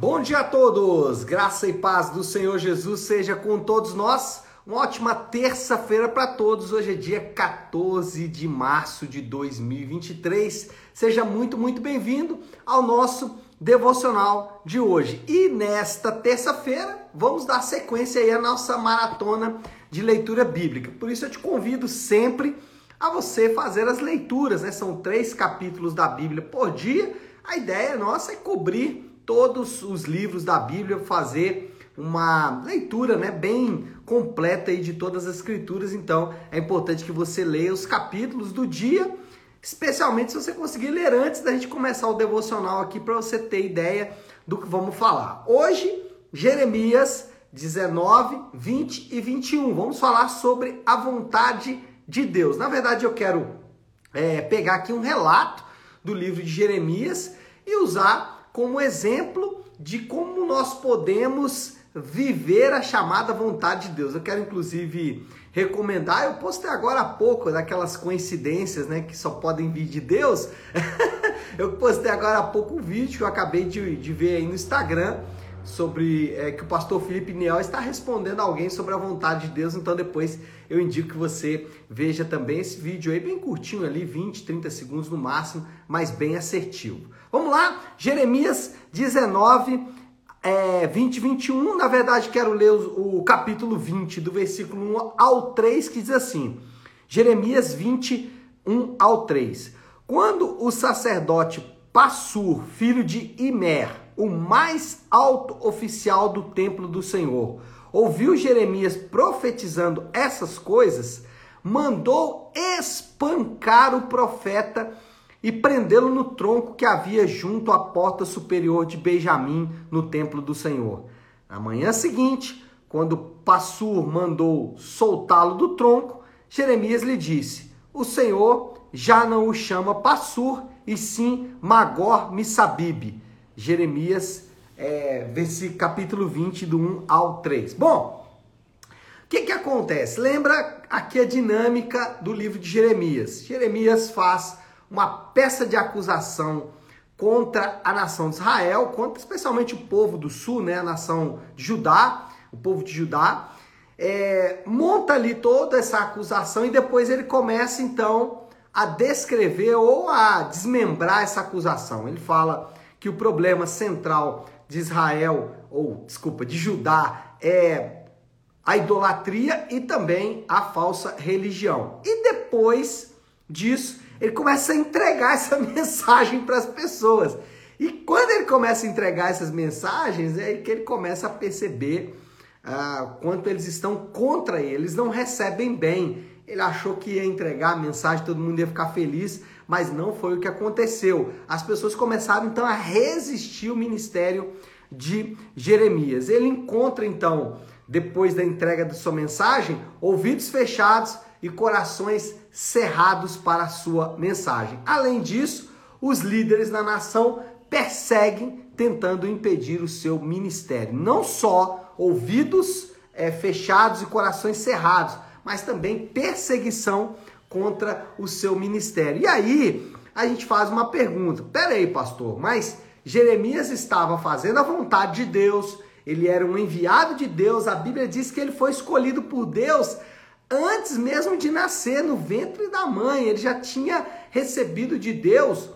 Bom dia a todos! Graça e paz do Senhor Jesus seja com todos nós. Uma ótima terça-feira para todos. Hoje é dia 14 de março de 2023. Seja muito, muito bem-vindo ao nosso devocional de hoje. E nesta terça-feira, vamos dar sequência aí à nossa maratona de leitura bíblica. Por isso eu te convido sempre a você fazer as leituras, né? São três capítulos da Bíblia por dia. A ideia nossa é cobrir todos os livros da Bíblia, fazer uma leitura né, bem completa aí de todas as escrituras. Então é importante que você leia os capítulos do dia, especialmente se você conseguir ler antes da gente começar o devocional aqui, para você ter ideia do que vamos falar. Hoje, Jeremias 19, 20 e 21. Vamos falar sobre a vontade de Deus. Na verdade, eu quero é, pegar aqui um relato do livro de Jeremias e usar como exemplo de como nós podemos viver a chamada vontade de Deus. Eu quero inclusive recomendar, eu postei agora há pouco daquelas coincidências, né, que só podem vir de Deus. eu postei agora há pouco um vídeo que eu acabei de, de ver aí no Instagram sobre é, que o pastor Felipe Neal está respondendo alguém sobre a vontade de Deus, então depois eu indico que você veja também esse vídeo aí bem curtinho ali, 20, 30 segundos no máximo, mas bem assertivo. Vamos lá, Jeremias 19, é, 20 e 21. Na verdade, quero ler o, o capítulo 20, do versículo 1 ao 3, que diz assim: Jeremias 20, 1 ao 3. Quando o sacerdote Passur, filho de Imer, o mais alto oficial do templo do Senhor, ouviu Jeremias profetizando essas coisas, mandou espancar o profeta e prendê-lo no tronco que havia junto à porta superior de Benjamim no templo do Senhor. Na manhã seguinte, quando Passur mandou soltá-lo do tronco, Jeremias lhe disse: O Senhor já não o chama Passur, e sim Magor Missabib. Jeremias, é, capítulo 20, do 1 ao 3. Bom, o que, que acontece? Lembra aqui a dinâmica do livro de Jeremias. Jeremias faz uma peça de acusação contra a nação de Israel, contra especialmente o povo do sul, né, a nação de Judá, o povo de Judá, é, monta ali toda essa acusação e depois ele começa então a descrever ou a desmembrar essa acusação. Ele fala que o problema central de Israel, ou desculpa, de Judá, é a idolatria e também a falsa religião. E depois disso, ele começa a entregar essa mensagem para as pessoas. E quando ele começa a entregar essas mensagens, é que ele começa a perceber ah, quanto eles estão contra ele, eles não recebem bem. Ele achou que ia entregar a mensagem, todo mundo ia ficar feliz, mas não foi o que aconteceu. As pessoas começaram então a resistir o ministério de Jeremias. Ele encontra então, depois da entrega da sua mensagem, ouvidos fechados e corações cerrados para a sua mensagem. Além disso, os líderes da nação perseguem, tentando impedir o seu ministério. Não só ouvidos é, fechados e corações cerrados, mas também perseguição contra o seu ministério. E aí a gente faz uma pergunta: peraí, pastor, mas Jeremias estava fazendo a vontade de Deus, ele era um enviado de Deus, a Bíblia diz que ele foi escolhido por Deus antes mesmo de nascer no ventre da mãe, ele já tinha recebido de Deus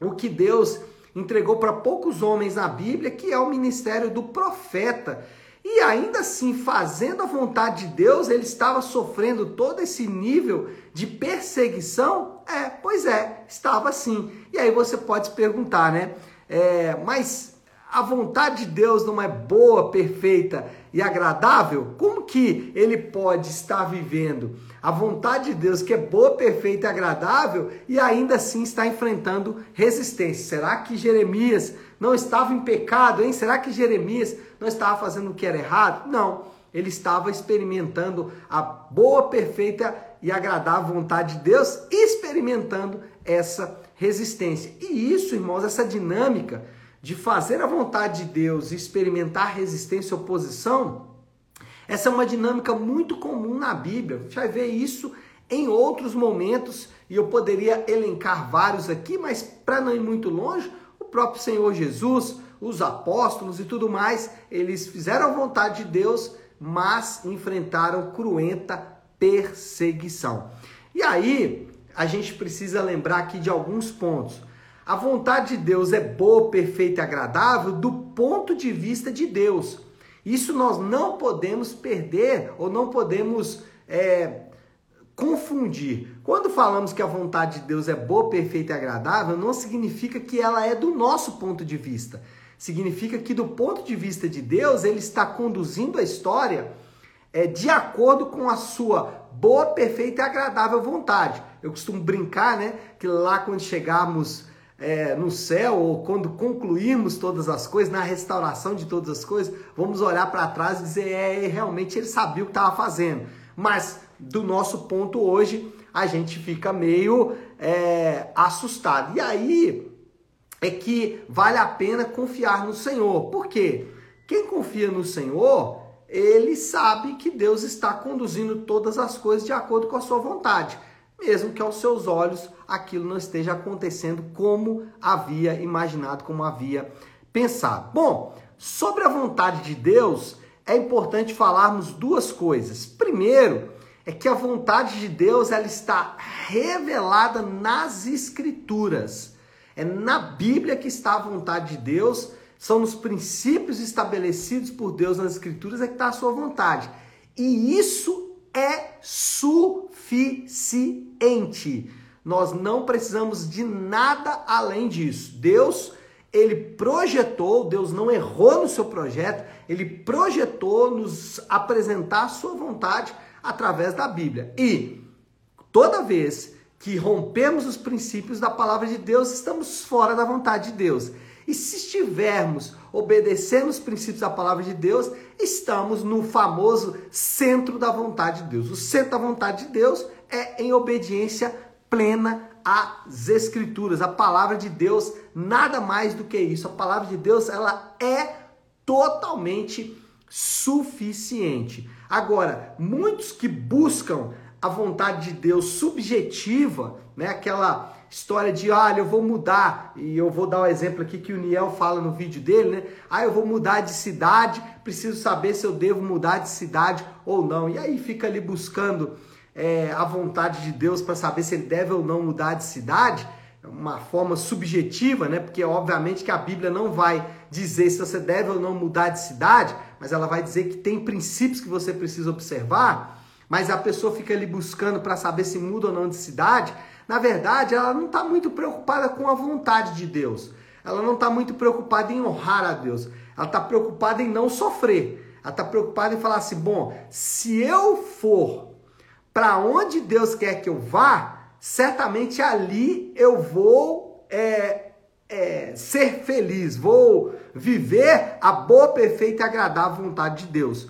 o que Deus entregou para poucos homens na Bíblia, que é o ministério do profeta. E ainda assim, fazendo a vontade de Deus, ele estava sofrendo todo esse nível de perseguição? É, pois é, estava assim. E aí você pode se perguntar, né? É, mas a vontade de Deus não é boa, perfeita e agradável? Como que ele pode estar vivendo a vontade de Deus, que é boa, perfeita e agradável, e ainda assim está enfrentando resistência? Será que Jeremias não estava em pecado, hein? Será que Jeremias não estava fazendo o que era errado? Não. Ele estava experimentando a boa, perfeita e agradável vontade de Deus, experimentando essa resistência. E isso, irmãos, essa dinâmica de fazer a vontade de Deus e experimentar resistência e oposição, essa é uma dinâmica muito comum na Bíblia. A gente vai ver isso em outros momentos e eu poderia elencar vários aqui, mas para não ir muito longe, próprio Senhor Jesus, os apóstolos e tudo mais, eles fizeram a vontade de Deus, mas enfrentaram cruenta perseguição. E aí, a gente precisa lembrar aqui de alguns pontos. A vontade de Deus é boa, perfeita e agradável do ponto de vista de Deus. Isso nós não podemos perder ou não podemos é, confundir. Quando falamos que a vontade de Deus é boa, perfeita e agradável, não significa que ela é do nosso ponto de vista. Significa que, do ponto de vista de Deus, ele está conduzindo a história é, de acordo com a sua boa, perfeita e agradável vontade. Eu costumo brincar, né? Que lá quando chegarmos é, no céu, ou quando concluirmos todas as coisas, na restauração de todas as coisas, vamos olhar para trás e dizer, é, realmente ele sabia o que estava fazendo. Mas do nosso ponto hoje, a gente fica meio é, assustado. E aí é que vale a pena confiar no Senhor. Por quê? Quem confia no Senhor, ele sabe que Deus está conduzindo todas as coisas de acordo com a sua vontade mesmo que aos seus olhos aquilo não esteja acontecendo como havia imaginado, como havia pensado. Bom, sobre a vontade de Deus, é importante falarmos duas coisas. Primeiro, é que a vontade de Deus ela está revelada nas escrituras. É na Bíblia que está a vontade de Deus, são nos princípios estabelecidos por Deus nas escrituras é que está a sua vontade. E isso é suficiente. Nós não precisamos de nada além disso. Deus, ele projetou, Deus não errou no seu projeto, ele projetou nos apresentar a sua vontade através da Bíblia. E toda vez que rompemos os princípios da palavra de Deus, estamos fora da vontade de Deus. E se estivermos obedecendo os princípios da palavra de Deus, estamos no famoso centro da vontade de Deus. O centro da vontade de Deus é em obediência plena às escrituras. A palavra de Deus, nada mais do que isso. A palavra de Deus, ela é totalmente suficiente. Agora, muitos que buscam a vontade de Deus subjetiva, né, aquela história de, olha, eu vou mudar, e eu vou dar o um exemplo aqui que o Niel fala no vídeo dele, né? Ah, eu vou mudar de cidade, preciso saber se eu devo mudar de cidade ou não. E aí fica ali buscando é, a vontade de Deus para saber se ele deve ou não mudar de cidade, uma forma subjetiva, né? Porque obviamente que a Bíblia não vai dizer se você deve ou não mudar de cidade, mas ela vai dizer que tem princípios que você precisa observar, mas a pessoa fica ali buscando para saber se muda ou não de cidade. Na verdade, ela não está muito preocupada com a vontade de Deus. Ela não está muito preocupada em honrar a Deus. Ela está preocupada em não sofrer. Ela está preocupada em falar assim: bom, se eu for para onde Deus quer que eu vá, certamente ali eu vou é, é, ser feliz, vou viver a boa, perfeita e agradável vontade de Deus.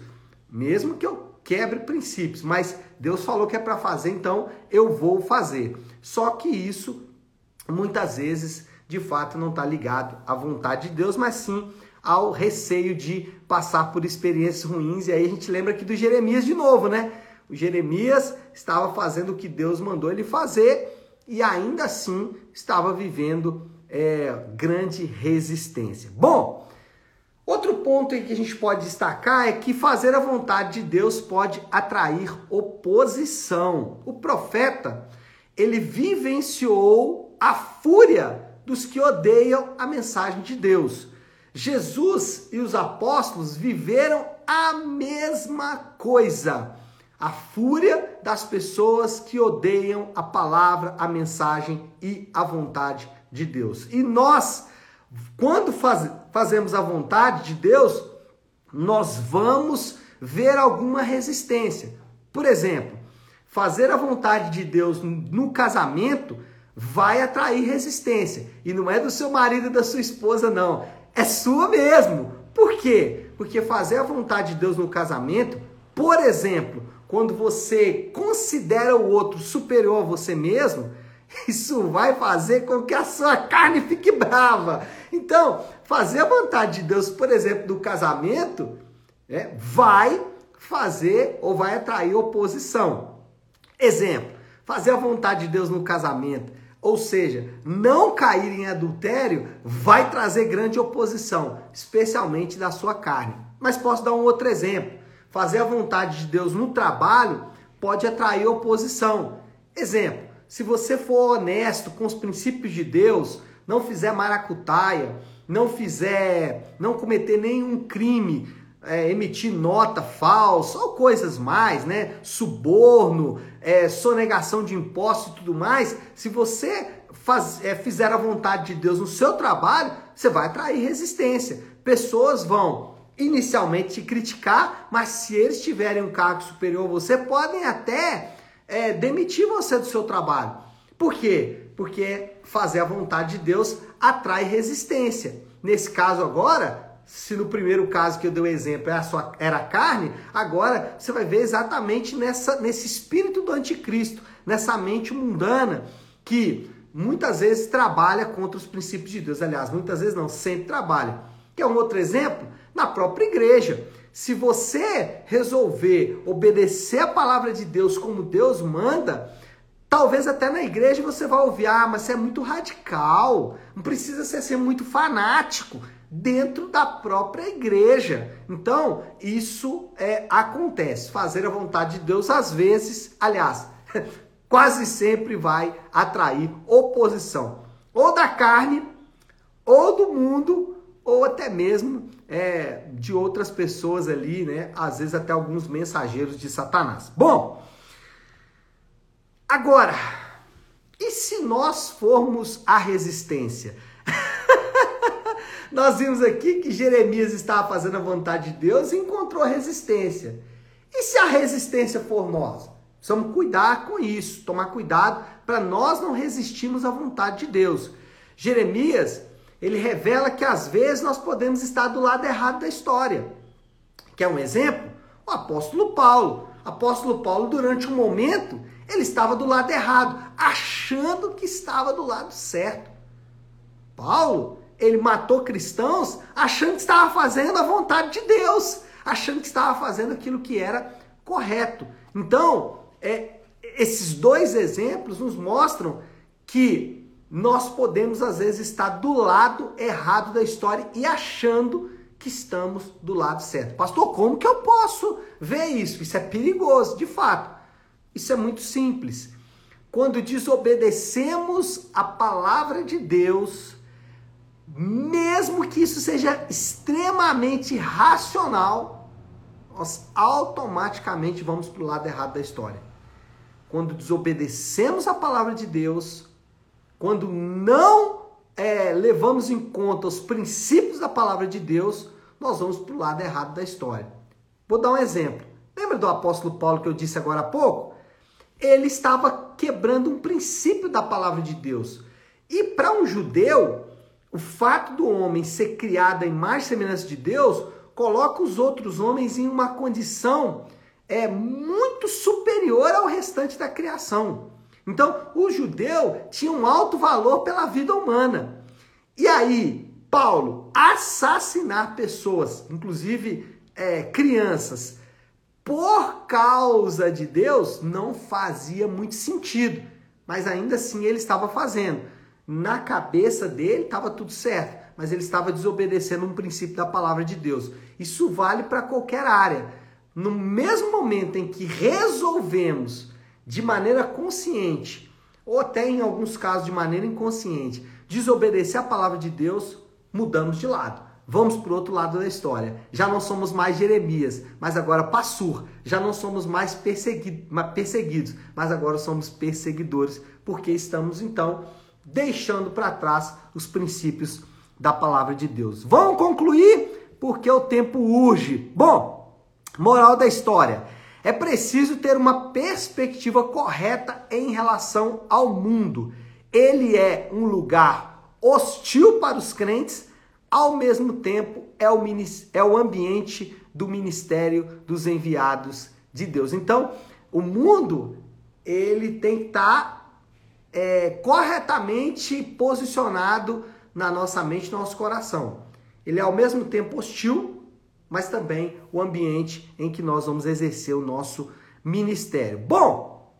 Mesmo que eu quebre princípios, mas Deus falou que é para fazer, então eu vou fazer. Só que isso muitas vezes de fato não está ligado à vontade de Deus, mas sim ao receio de passar por experiências ruins. E aí a gente lembra aqui do Jeremias de novo, né? O Jeremias estava fazendo o que Deus mandou ele fazer e ainda assim estava vivendo é, grande resistência. Bom, Outro ponto que a gente pode destacar é que fazer a vontade de Deus pode atrair oposição. O profeta, ele vivenciou a fúria dos que odeiam a mensagem de Deus. Jesus e os apóstolos viveram a mesma coisa. A fúria das pessoas que odeiam a palavra, a mensagem e a vontade de Deus. E nós quando faz, fazemos a vontade de Deus, nós vamos ver alguma resistência. Por exemplo, fazer a vontade de Deus no casamento vai atrair resistência. E não é do seu marido e da sua esposa, não. É sua mesmo. Por quê? Porque fazer a vontade de Deus no casamento, por exemplo, quando você considera o outro superior a você mesmo, isso vai fazer com que a sua carne fique brava. Então, fazer a vontade de Deus, por exemplo, do casamento, é, vai fazer ou vai atrair oposição. Exemplo, fazer a vontade de Deus no casamento ou seja, não cair em adultério vai trazer grande oposição, especialmente da sua carne. Mas posso dar um outro exemplo. Fazer a vontade de Deus no trabalho pode atrair oposição. Exemplo, se você for honesto com os princípios de Deus, não fizer maracutaia, não fizer, não cometer nenhum crime, é, emitir nota falsa ou coisas mais, né? Suborno, é, sonegação de impostos e tudo mais. Se você faz, é, fizer a vontade de Deus no seu trabalho, você vai atrair resistência. Pessoas vão inicialmente te criticar, mas se eles tiverem um cargo superior a você, podem até é, demitir você do seu trabalho. Por quê? Porque fazer a vontade de Deus atrai resistência. Nesse caso agora, se no primeiro caso que eu dei o exemplo era, sua, era carne, agora você vai ver exatamente nessa, nesse espírito do anticristo, nessa mente mundana que muitas vezes trabalha contra os princípios de Deus. Aliás, muitas vezes não, sempre trabalha. Quer um outro exemplo? Na própria igreja. Se você resolver obedecer a palavra de Deus como Deus manda, talvez até na igreja você vai ouvir, ah, mas você é muito radical, não precisa ser, ser muito fanático dentro da própria igreja. Então, isso é acontece. Fazer a vontade de Deus às vezes, aliás, quase sempre vai atrair oposição, ou da carne, ou do mundo, ou até mesmo é, de outras pessoas ali, né? Às vezes até alguns mensageiros de Satanás. Bom, agora, e se nós formos a resistência? nós vimos aqui que Jeremias estava fazendo a vontade de Deus e encontrou resistência. E se a resistência for nós? Precisamos cuidar com isso, tomar cuidado para nós não resistirmos à vontade de Deus. Jeremias ele revela que às vezes nós podemos estar do lado errado da história. Quer um exemplo? O apóstolo Paulo. O apóstolo Paulo, durante um momento, ele estava do lado errado, achando que estava do lado certo. Paulo, ele matou cristãos achando que estava fazendo a vontade de Deus, achando que estava fazendo aquilo que era correto. Então, é, esses dois exemplos nos mostram que nós podemos às vezes estar do lado errado da história e achando que estamos do lado certo. Pastor, como que eu posso ver isso? Isso é perigoso, de fato. Isso é muito simples. Quando desobedecemos a palavra de Deus, mesmo que isso seja extremamente racional, nós automaticamente vamos para o lado errado da história. Quando desobedecemos a palavra de Deus, quando não é, levamos em conta os princípios da palavra de Deus, nós vamos para o lado errado da história. Vou dar um exemplo. Lembra do apóstolo Paulo que eu disse agora há pouco? Ele estava quebrando um princípio da palavra de Deus. E para um judeu, o fato do homem ser criado em mais semelhança de Deus coloca os outros homens em uma condição é muito superior ao restante da criação. Então, o judeu tinha um alto valor pela vida humana. E aí, Paulo, assassinar pessoas, inclusive é, crianças, por causa de Deus, não fazia muito sentido. Mas ainda assim ele estava fazendo. Na cabeça dele estava tudo certo, mas ele estava desobedecendo um princípio da palavra de Deus. Isso vale para qualquer área. No mesmo momento em que resolvemos de maneira consciente, ou até em alguns casos de maneira inconsciente, desobedecer a palavra de Deus, mudamos de lado. Vamos para o outro lado da história. Já não somos mais Jeremias, mas agora Passur. Já não somos mais perseguidos, mas agora somos perseguidores, porque estamos então deixando para trás os princípios da palavra de Deus. Vamos concluir, porque o tempo urge. Bom, moral da história. É preciso ter uma perspectiva correta em relação ao mundo. Ele é um lugar hostil para os crentes, ao mesmo tempo é o, é o ambiente do ministério dos enviados de Deus. Então, o mundo ele tem que estar tá, é, corretamente posicionado na nossa mente, no nosso coração. Ele é ao mesmo tempo hostil, mas também o ambiente em que nós vamos exercer o nosso ministério. Bom,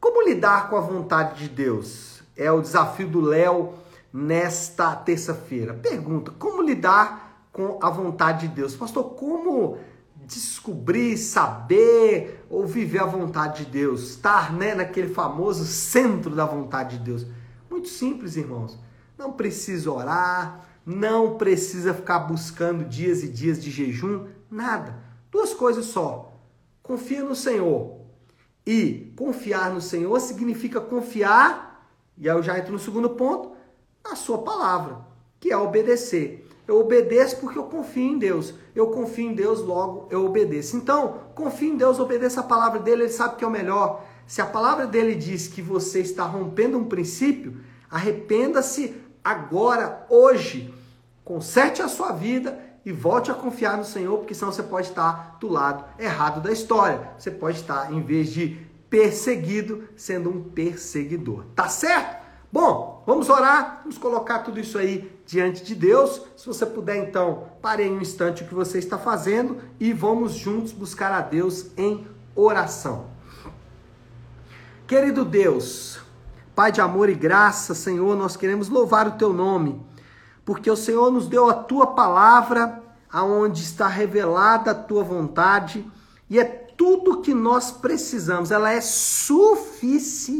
como lidar com a vontade de Deus? é o desafio do Léo nesta terça-feira. Pergunta: como lidar com a vontade de Deus? Pastor, como descobrir, saber ou viver a vontade de Deus? Estar né, naquele famoso centro da vontade de Deus? Muito simples, irmãos. Não precisa orar, não precisa ficar buscando dias e dias de jejum, nada. Duas coisas só. Confia no Senhor. E confiar no Senhor significa confiar, e aí eu já entro no segundo ponto, na sua palavra, que é obedecer. Eu obedeço porque eu confio em Deus. Eu confio em Deus, logo eu obedeço. Então, confie em Deus, obedeça a palavra dele, ele sabe que é o melhor. Se a palavra dele diz que você está rompendo um princípio, arrependa-se agora, hoje. Conserte a sua vida e volte a confiar no Senhor, porque senão você pode estar do lado errado da história. Você pode estar, em vez de perseguido, sendo um perseguidor. Tá certo? Bom, vamos orar, vamos colocar tudo isso aí diante de Deus. Se você puder, então, pare um instante o que você está fazendo e vamos juntos buscar a Deus em oração. Querido Deus, Pai de amor e graça, Senhor, nós queremos louvar o teu nome, porque o Senhor nos deu a tua palavra, aonde está revelada a tua vontade, e é tudo que nós precisamos, ela é suficiente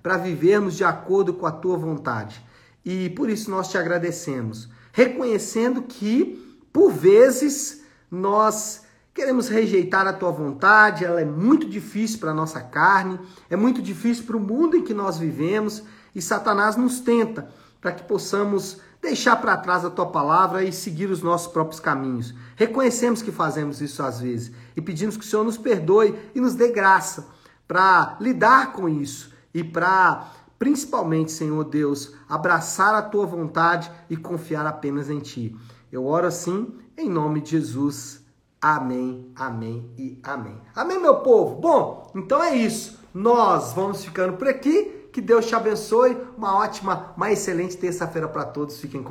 para vivermos de acordo com a tua vontade. E por isso nós te agradecemos, reconhecendo que, por vezes, nós queremos rejeitar a tua vontade, ela é muito difícil para a nossa carne, é muito difícil para o mundo em que nós vivemos, e Satanás nos tenta para que possamos deixar para trás a tua palavra e seguir os nossos próprios caminhos. Reconhecemos que fazemos isso às vezes e pedimos que o Senhor nos perdoe e nos dê graça para lidar com isso e para, principalmente, Senhor Deus, abraçar a tua vontade e confiar apenas em ti. Eu oro assim, em nome de Jesus. Amém, amém e amém. Amém, meu povo? Bom, então é isso. Nós vamos ficando por aqui. Que Deus te abençoe. Uma ótima, uma excelente terça-feira para todos. Fiquem com